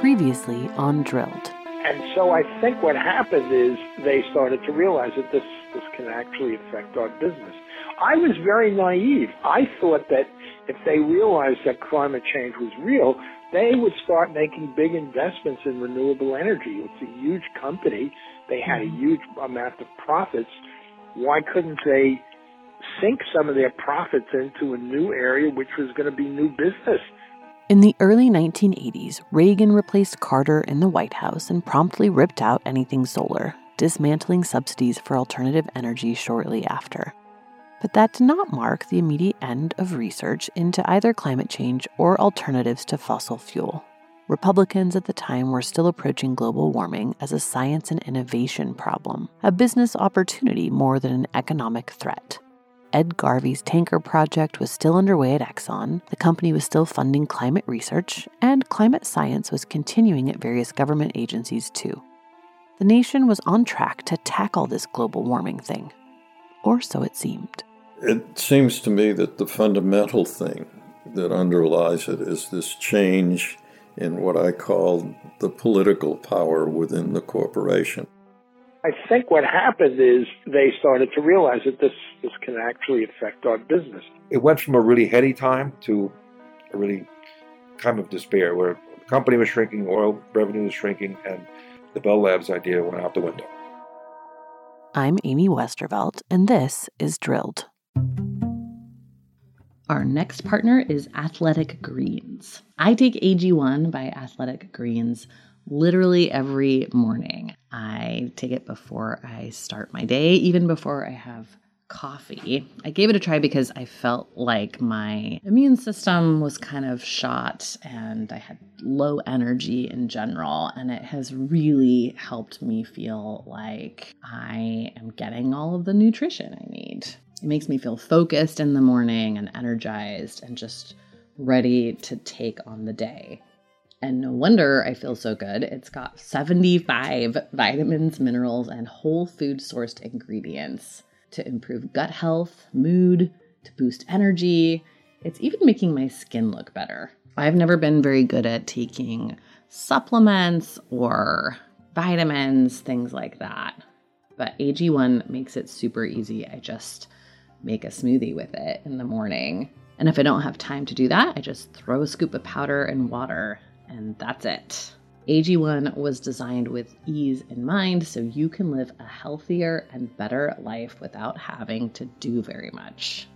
Previously on Drilled. And so I think what happened is they started to realize that this, this can actually affect our business. I was very naive. I thought that if they realized that climate change was real, they would start making big investments in renewable energy. It's a huge company. They had a mm-hmm. huge amount of profits. Why couldn't they sink some of their profits into a new area, which was going to be new business? In the early 1980s, Reagan replaced Carter in the White House and promptly ripped out anything solar, dismantling subsidies for alternative energy shortly after. But that did not mark the immediate end of research into either climate change or alternatives to fossil fuel. Republicans at the time were still approaching global warming as a science and innovation problem, a business opportunity more than an economic threat. Ed Garvey's tanker project was still underway at Exxon, the company was still funding climate research, and climate science was continuing at various government agencies too. The nation was on track to tackle this global warming thing. Or so it seemed. It seems to me that the fundamental thing that underlies it is this change in what I call the political power within the corporation. I think what happened is they started to realize that this, this can actually affect our business. It went from a really heady time to a really time of despair where the company was shrinking, oil revenue was shrinking, and the Bell Labs idea went out the window. I'm Amy Westervelt, and this is Drilled. Our next partner is Athletic Greens. I take AG1 by Athletic Greens literally every morning. I take it before I start my day, even before I have coffee. I gave it a try because I felt like my immune system was kind of shot and I had low energy in general. And it has really helped me feel like I am getting all of the nutrition I need. It makes me feel focused in the morning and energized and just ready to take on the day. And no wonder I feel so good. It's got 75 vitamins, minerals, and whole food sourced ingredients to improve gut health, mood, to boost energy. It's even making my skin look better. I've never been very good at taking supplements or vitamins, things like that. But AG1 makes it super easy. I just make a smoothie with it in the morning. And if I don't have time to do that, I just throw a scoop of powder and water, and that's it. AG1 was designed with ease in mind so you can live a healthier and better life without having to do very much.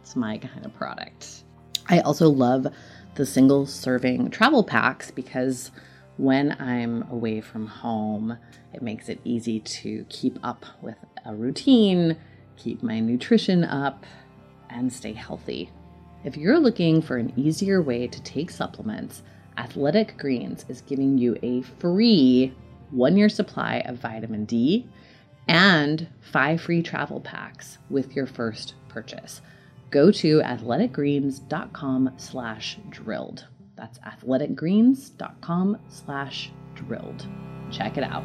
It's my kind of product. I also love the single serving travel packs because when I'm away from home, it makes it easy to keep up with a routine keep my nutrition up, and stay healthy. If you're looking for an easier way to take supplements, Athletic Greens is giving you a free one year supply of vitamin D and five free travel packs with your first purchase. Go to athleticgreens.com slash drilled. That's athleticgreens.com slash drilled. Check it out.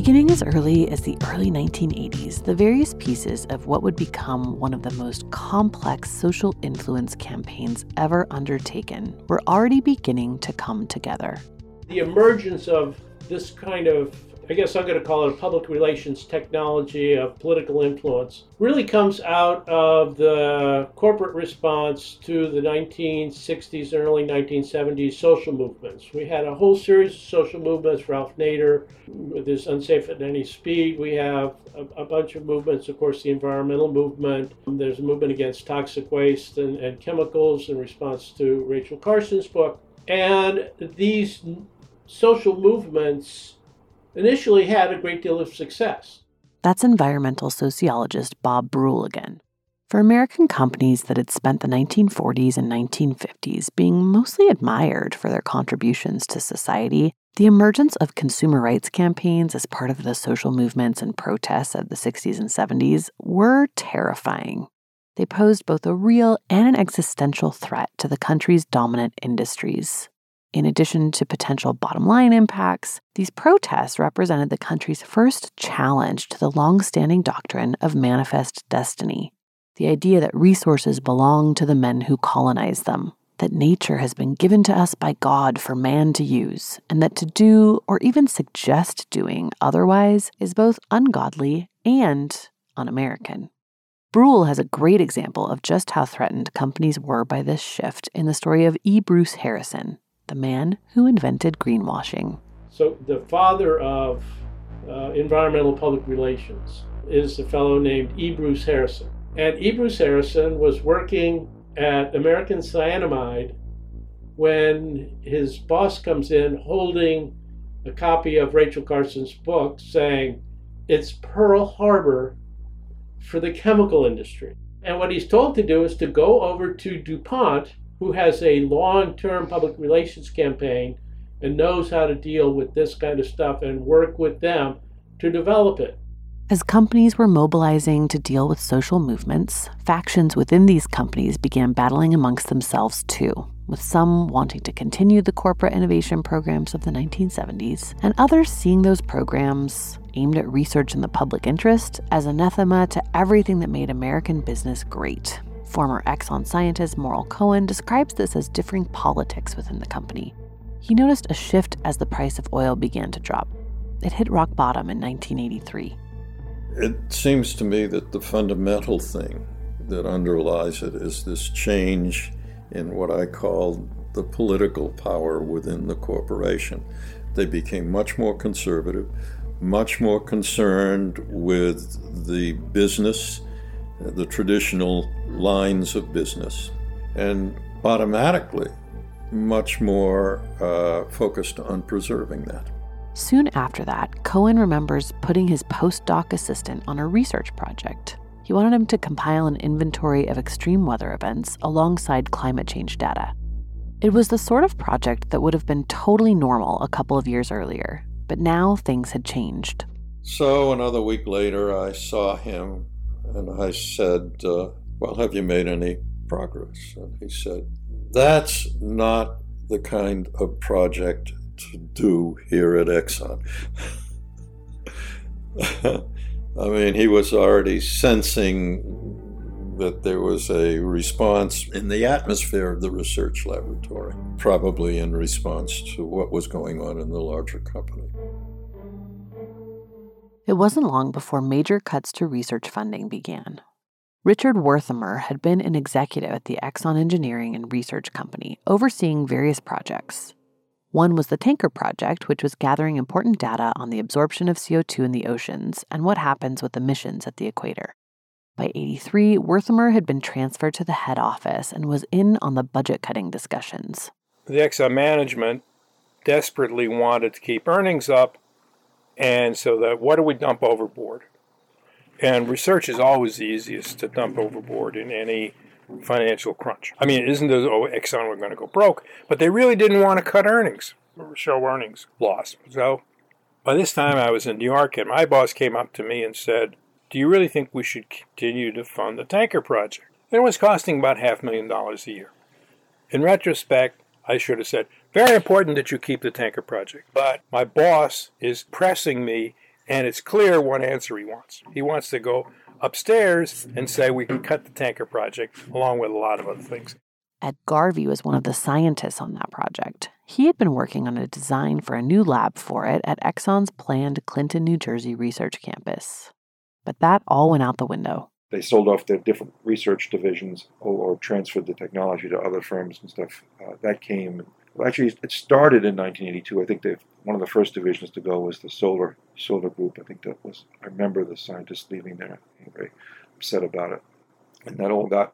Beginning as early as the early 1980s, the various pieces of what would become one of the most complex social influence campaigns ever undertaken were already beginning to come together. The emergence of this kind of I guess I'm going to call it a public relations technology of political influence, really comes out of the corporate response to the 1960s and early 1970s social movements. We had a whole series of social movements, Ralph Nader with his Unsafe at Any Speed. We have a, a bunch of movements, of course, the environmental movement. There's a movement against toxic waste and, and chemicals in response to Rachel Carson's book. And these social movements initially had a great deal of success. That's environmental sociologist Bob Brulle again. For American companies that had spent the 1940s and 1950s being mostly admired for their contributions to society, the emergence of consumer rights campaigns as part of the social movements and protests of the 60s and 70s were terrifying. They posed both a real and an existential threat to the country's dominant industries. In addition to potential bottom line impacts, these protests represented the country's first challenge to the long standing doctrine of manifest destiny the idea that resources belong to the men who colonize them, that nature has been given to us by God for man to use, and that to do or even suggest doing otherwise is both ungodly and un American. Brulle has a great example of just how threatened companies were by this shift in the story of E. Bruce Harrison, the man who invented greenwashing. So, the father of uh, environmental public relations is a fellow named E. Bruce Harrison. And E. Bruce Harrison was working at American Cyanamid when his boss comes in holding a copy of Rachel Carson's book saying, It's Pearl Harbor for the chemical industry. And what he's told to do is to go over to DuPont who has a long term public relations campaign and knows how to deal with this kind of stuff and work with them to develop it. As companies were mobilizing to deal with social movements, factions within these companies began battling amongst themselves too, with some wanting to continue the corporate innovation programs of the 1970s, and others seeing those programs, aimed at research in the public interest, as anathema to everything that made American business great Former Exxon scientist Morrel Cohen describes this as differing politics within the company. He noticed a shift as the price of oil began to drop. It hit rock bottom in 1983. It seems to me that the fundamental thing that underlies it is this change in what I call the political power within the corporation. They became much more conservative, much more concerned with the business the traditional lines of business, and automatically much more uh, focused on preserving that. Soon after that, Cohen remembers putting his postdoc assistant on a research project. He wanted him to compile an inventory of extreme weather events alongside climate change data. It was the sort of project that would have been totally normal a couple of years earlier, but now things had changed. So, another week later, I saw him and I said, uh, Well, have you made any progress? And he said, That's not the kind of project to do here at Exxon. I mean, he was already sensing that there was a response in the atmosphere of the research laboratory, probably in response to what was going on in the larger company. It wasn't long before major cuts to research funding began. Richard Werthamer had been an executive at the Exxon Engineering and Research Company, overseeing various projects. One was the Tanker Project, which was gathering important data on the absorption of CO2 in the oceans and what happens with emissions at the equator. By 83, Werthamer had been transferred to the head office and was in on the budget cutting discussions. The Exxon management desperately wanted to keep earnings up and so that what do we dump overboard? And research is always the easiest to dump overboard in any financial crunch. I mean, isn't as oh Exxon were going to go broke, but they really didn't want to cut earnings or show earnings loss. So by this time I was in New York and my boss came up to me and said, Do you really think we should continue to fund the tanker project? It was costing about half a million dollars a year. In retrospect, I should have said, very important that you keep the tanker project. But my boss is pressing me, and it's clear what answer he wants. He wants to go upstairs and say we can cut the tanker project along with a lot of other things. Ed Garvey was one of the scientists on that project. He had been working on a design for a new lab for it at Exxon's planned Clinton, New Jersey research campus. But that all went out the window. They sold off their different research divisions or, or transferred the technology to other firms and stuff. Uh, that came. Actually, it started in 1982. I think they, one of the first divisions to go was the solar solar group. I think that was. I remember the scientists leaving there, very upset about it, and that all got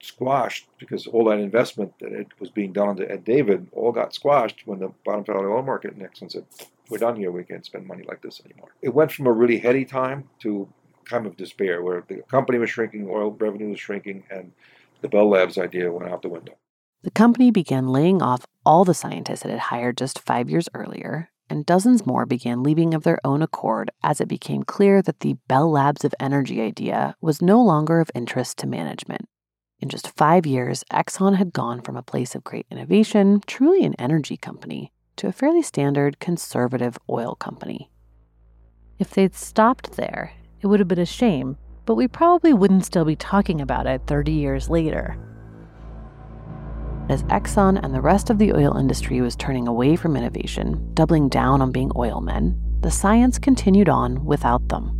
squashed because all that investment that was being done at David all got squashed when the bottom fell out of the oil market. And Exxon said, "We're done here. We can't spend money like this anymore." It went from a really heady time to kind of despair, where the company was shrinking, oil revenue was shrinking, and the Bell Labs idea went out the window. The company began laying off all the scientists it had hired just five years earlier, and dozens more began leaving of their own accord as it became clear that the Bell Labs of Energy idea was no longer of interest to management. In just five years, Exxon had gone from a place of great innovation, truly an energy company, to a fairly standard conservative oil company. If they'd stopped there, it would have been a shame, but we probably wouldn't still be talking about it 30 years later. As Exxon and the rest of the oil industry was turning away from innovation, doubling down on being oil men, the science continued on without them.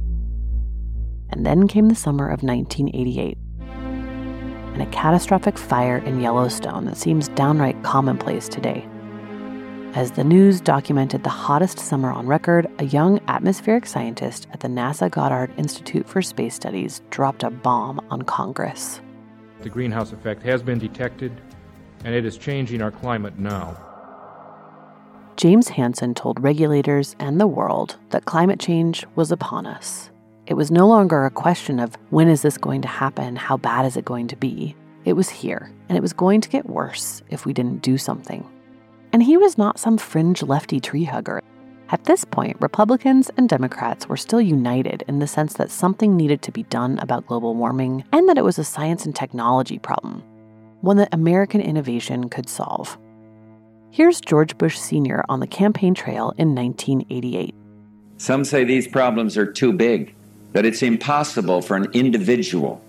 And then came the summer of 1988 and a catastrophic fire in Yellowstone that seems downright commonplace today. As the news documented the hottest summer on record, a young atmospheric scientist at the NASA Goddard Institute for Space Studies dropped a bomb on Congress. The greenhouse effect has been detected, and it is changing our climate now. James Hansen told regulators and the world that climate change was upon us. It was no longer a question of when is this going to happen, how bad is it going to be. It was here, and it was going to get worse if we didn't do something. And he was not some fringe lefty tree hugger. At this point, Republicans and Democrats were still united in the sense that something needed to be done about global warming and that it was a science and technology problem, one that American innovation could solve. Here's George Bush Sr. on the campaign trail in 1988. Some say these problems are too big, that it's impossible for an individual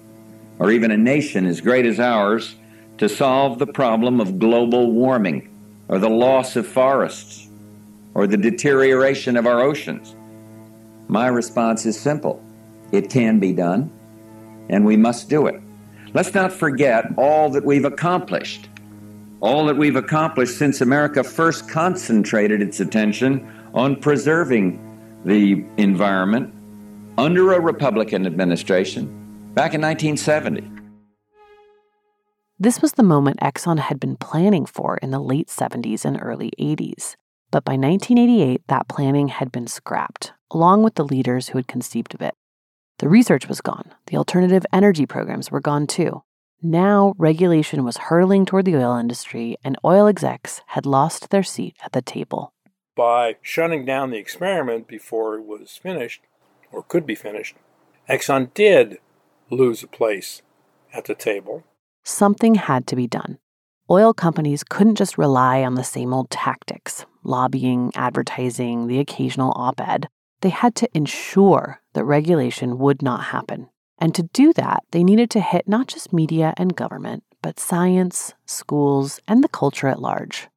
or even a nation as great as ours to solve the problem of global warming or the loss of forests, or the deterioration of our oceans? My response is simple it can be done, and we must do it. Let's not forget all that we've accomplished. All that we've accomplished since America first concentrated its attention on preserving the environment under a Republican administration back in 1970. This was the moment Exxon had been planning for in the late 70s and early 80s. But by 1988, that planning had been scrapped, along with the leaders who had conceived of it. The research was gone, the alternative energy programs were gone too. Now, regulation was hurtling toward the oil industry, and oil execs had lost their seat at the table. By shutting down the experiment before it was finished, or could be finished, Exxon did lose a place at the table something had to be done. Oil companies couldn't just rely on the same old tactics lobbying, advertising, the occasional op ed. They had to ensure that regulation would not happen. And to do that, they needed to hit not just media and government, but science, schools, and the culture at large.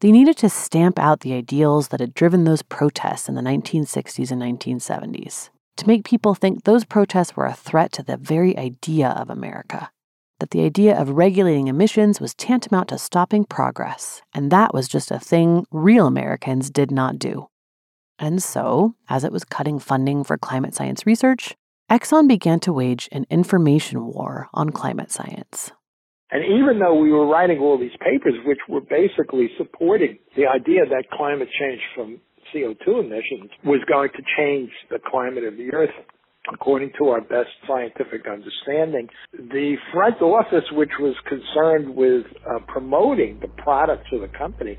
They needed to stamp out the ideals that had driven those protests in the 1960s and 1970s, to make people think those protests were a threat to the very idea of America that the idea of regulating emissions was tantamount to stopping progress, and that was just a thing real Americans did not do. And so, as it was cutting funding for climate science research, Exxon began to wage an information war on climate science. And even though we were writing all these papers, which were basically supporting the idea that climate change from CO2 emissions was going to change the climate of the earth according to our best scientific understanding. The front office, which was concerned with uh, promoting the products of the company,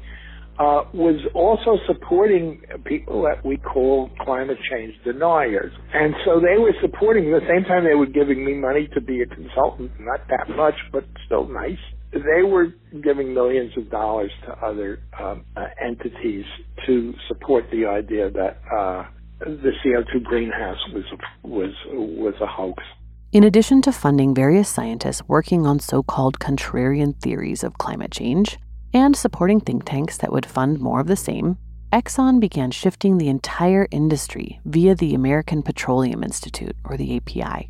uh, was also supporting people that we call climate change deniers. And so they were supporting, at the same time they were giving me money to be a consultant, not that much, but still nice. They were giving millions of dollars to other um, uh, entities to support the idea that uh, the CO2 greenhouse was was was a hoax. In addition to funding various scientists working on so called contrarian theories of climate change and supporting think tanks that would fund more of the same, Exxon began shifting the entire industry via the American Petroleum Institute, or the API.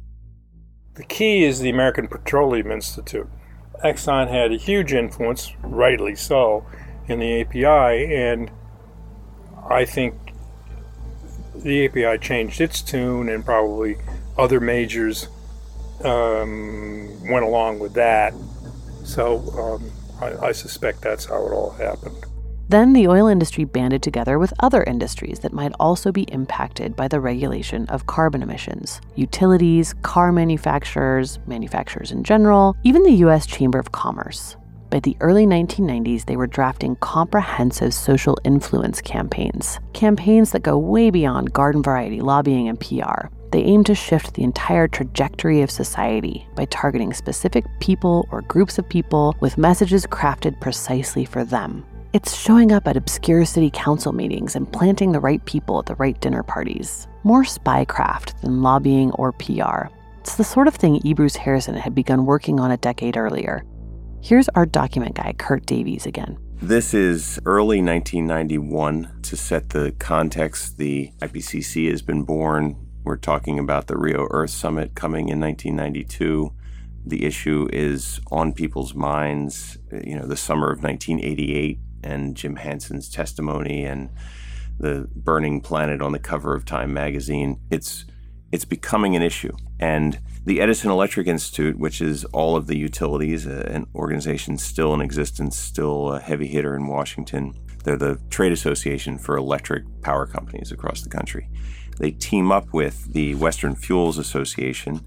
The key is the American Petroleum Institute. Exxon had a huge influence, rightly so, in the API, and I think the API changed its tune, and probably other majors um, went along with that. So um, I, I suspect that's how it all happened. Then the oil industry banded together with other industries that might also be impacted by the regulation of carbon emissions utilities, car manufacturers, manufacturers in general, even the U.S. Chamber of Commerce. By the early 1990s, they were drafting comprehensive social influence campaigns, campaigns that go way beyond garden variety lobbying and PR. They aim to shift the entire trajectory of society by targeting specific people or groups of people with messages crafted precisely for them. It's showing up at obscure city council meetings and planting the right people at the right dinner parties. More spycraft than lobbying or PR. It's the sort of thing E. Bruce Harrison had begun working on a decade earlier. Here's our document guy, Kert Davies, again. This is early 1991. To set the context, the IPCC has been born. We're talking about the Rio Earth Summit coming in 1992 the issue is on people's minds. You know, the summer of 1988 and Jim Hansen's testimony and the burning planet on the cover of Time magazine. It's it's becoming an issue. And the Edison Electric Institute, which is all of the utilities, uh, an organization still in existence, still a heavy hitter in Washington. They're the trade association for electric power companies across the country. They team up with the Western Fuels Association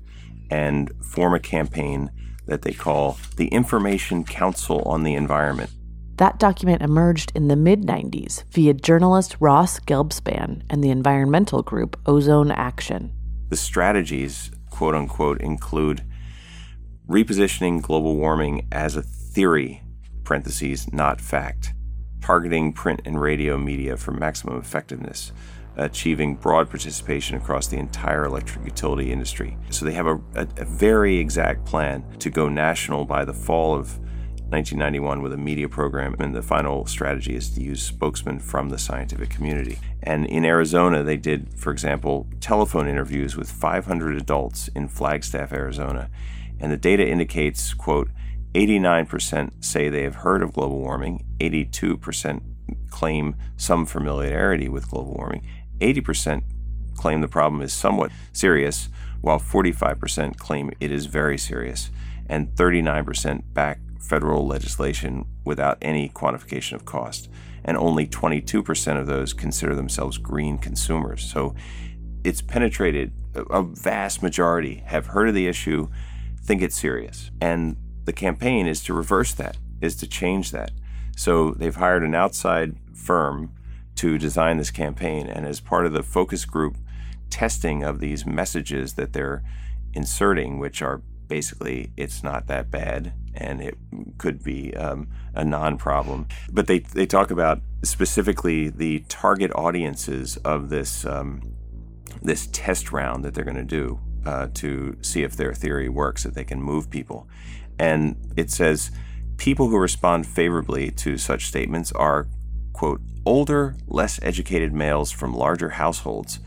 and form a campaign that they call the Information Council on the Environment. That document emerged in the mid 90s via journalist Ross Gelbspan and the environmental group Ozone Action. The strategies, quote unquote, include repositioning global warming as a theory, parentheses, not fact, targeting print and radio media for maximum effectiveness, achieving broad participation across the entire electric utility industry. So they have a, a, a very exact plan to go national by the fall of 1991 with a media program, and the final strategy is to use spokesmen from the scientific community. And in Arizona, they did, for example, telephone interviews with 500 adults in Flagstaff, Arizona. And the data indicates, quote, 89% say they have heard of global warming, 82% claim some familiarity with global warming, 80% claim the problem is somewhat serious, while 45% claim it is very serious, and 39% back federal legislation without any quantification of cost. And only 22% of those consider themselves green consumers. So it's penetrated, a vast majority have heard of the issue, think it's serious. And the campaign is to reverse that, is to change that. So they've hired an outside firm to design this campaign. And as part of the focus group testing of these messages that they're inserting, which are basically it's not that bad and it could be um, a non-problem. But they they talk about specifically the target audiences of this um, this test round that they're going to do uh, to see if their theory works, that they can move people, and it says people who respond favorably to such statements are quote older, less educated males from larger households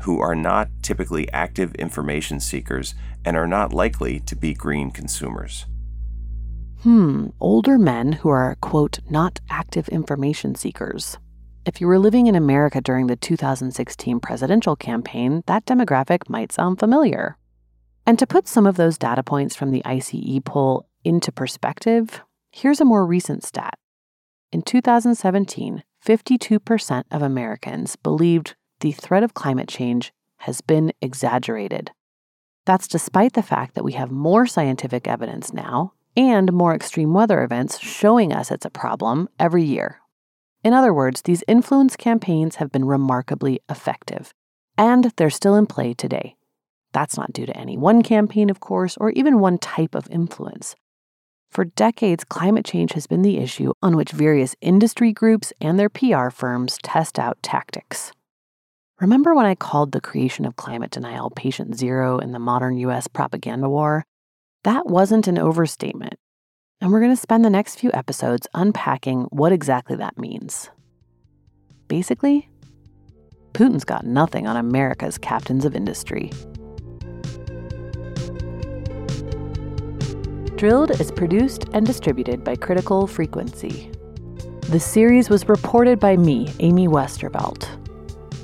who are not typically active information seekers and are not likely to be green consumers. Hmm, older men who are, quote, not active information seekers. If you were living in America during the 2016 presidential campaign, that demographic might sound familiar. And to put some of those data points from the ICE poll into perspective, here's a more recent stat. In 2017, 52% of Americans believed the threat of climate change has been exaggerated. That's despite the fact that we have more scientific evidence now and more extreme weather events showing us it's a problem every year. In other words, these influence campaigns have been remarkably effective, and they're still in play today. That's not due to any one campaign, of course, or even one type of influence. For decades, climate change has been the issue on which various industry groups and their PR firms test out tactics. Remember when I called the creation of climate denial patient zero in the modern US propaganda war? That wasn't an overstatement. And we're going to spend the next few episodes unpacking what exactly that means. Basically, Putin's got nothing on America's captains of industry. Drilled is produced and distributed by Critical Frequency. The series was reported by me, Amy Westervelt.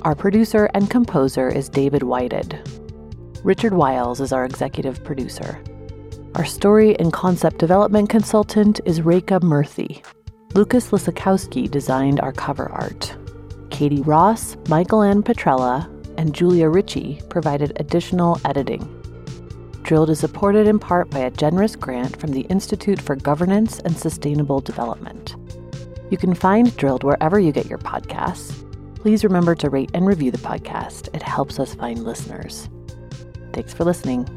Our producer and composer is David Whited. Richard Wiles is our executive producer. Our story and concept development consultant is Rekha Murthy. Lucas Lisakowski designed our cover art. Katie Ross, Michael Ann Petrella, and Julia Ritchie provided additional editing. Drilled is supported in part by a generous grant from the Institute for Governance and Sustainable Development. You can find Drilled wherever you get your podcasts. Please remember to rate and review the podcast, it helps us find listeners. Thanks for listening.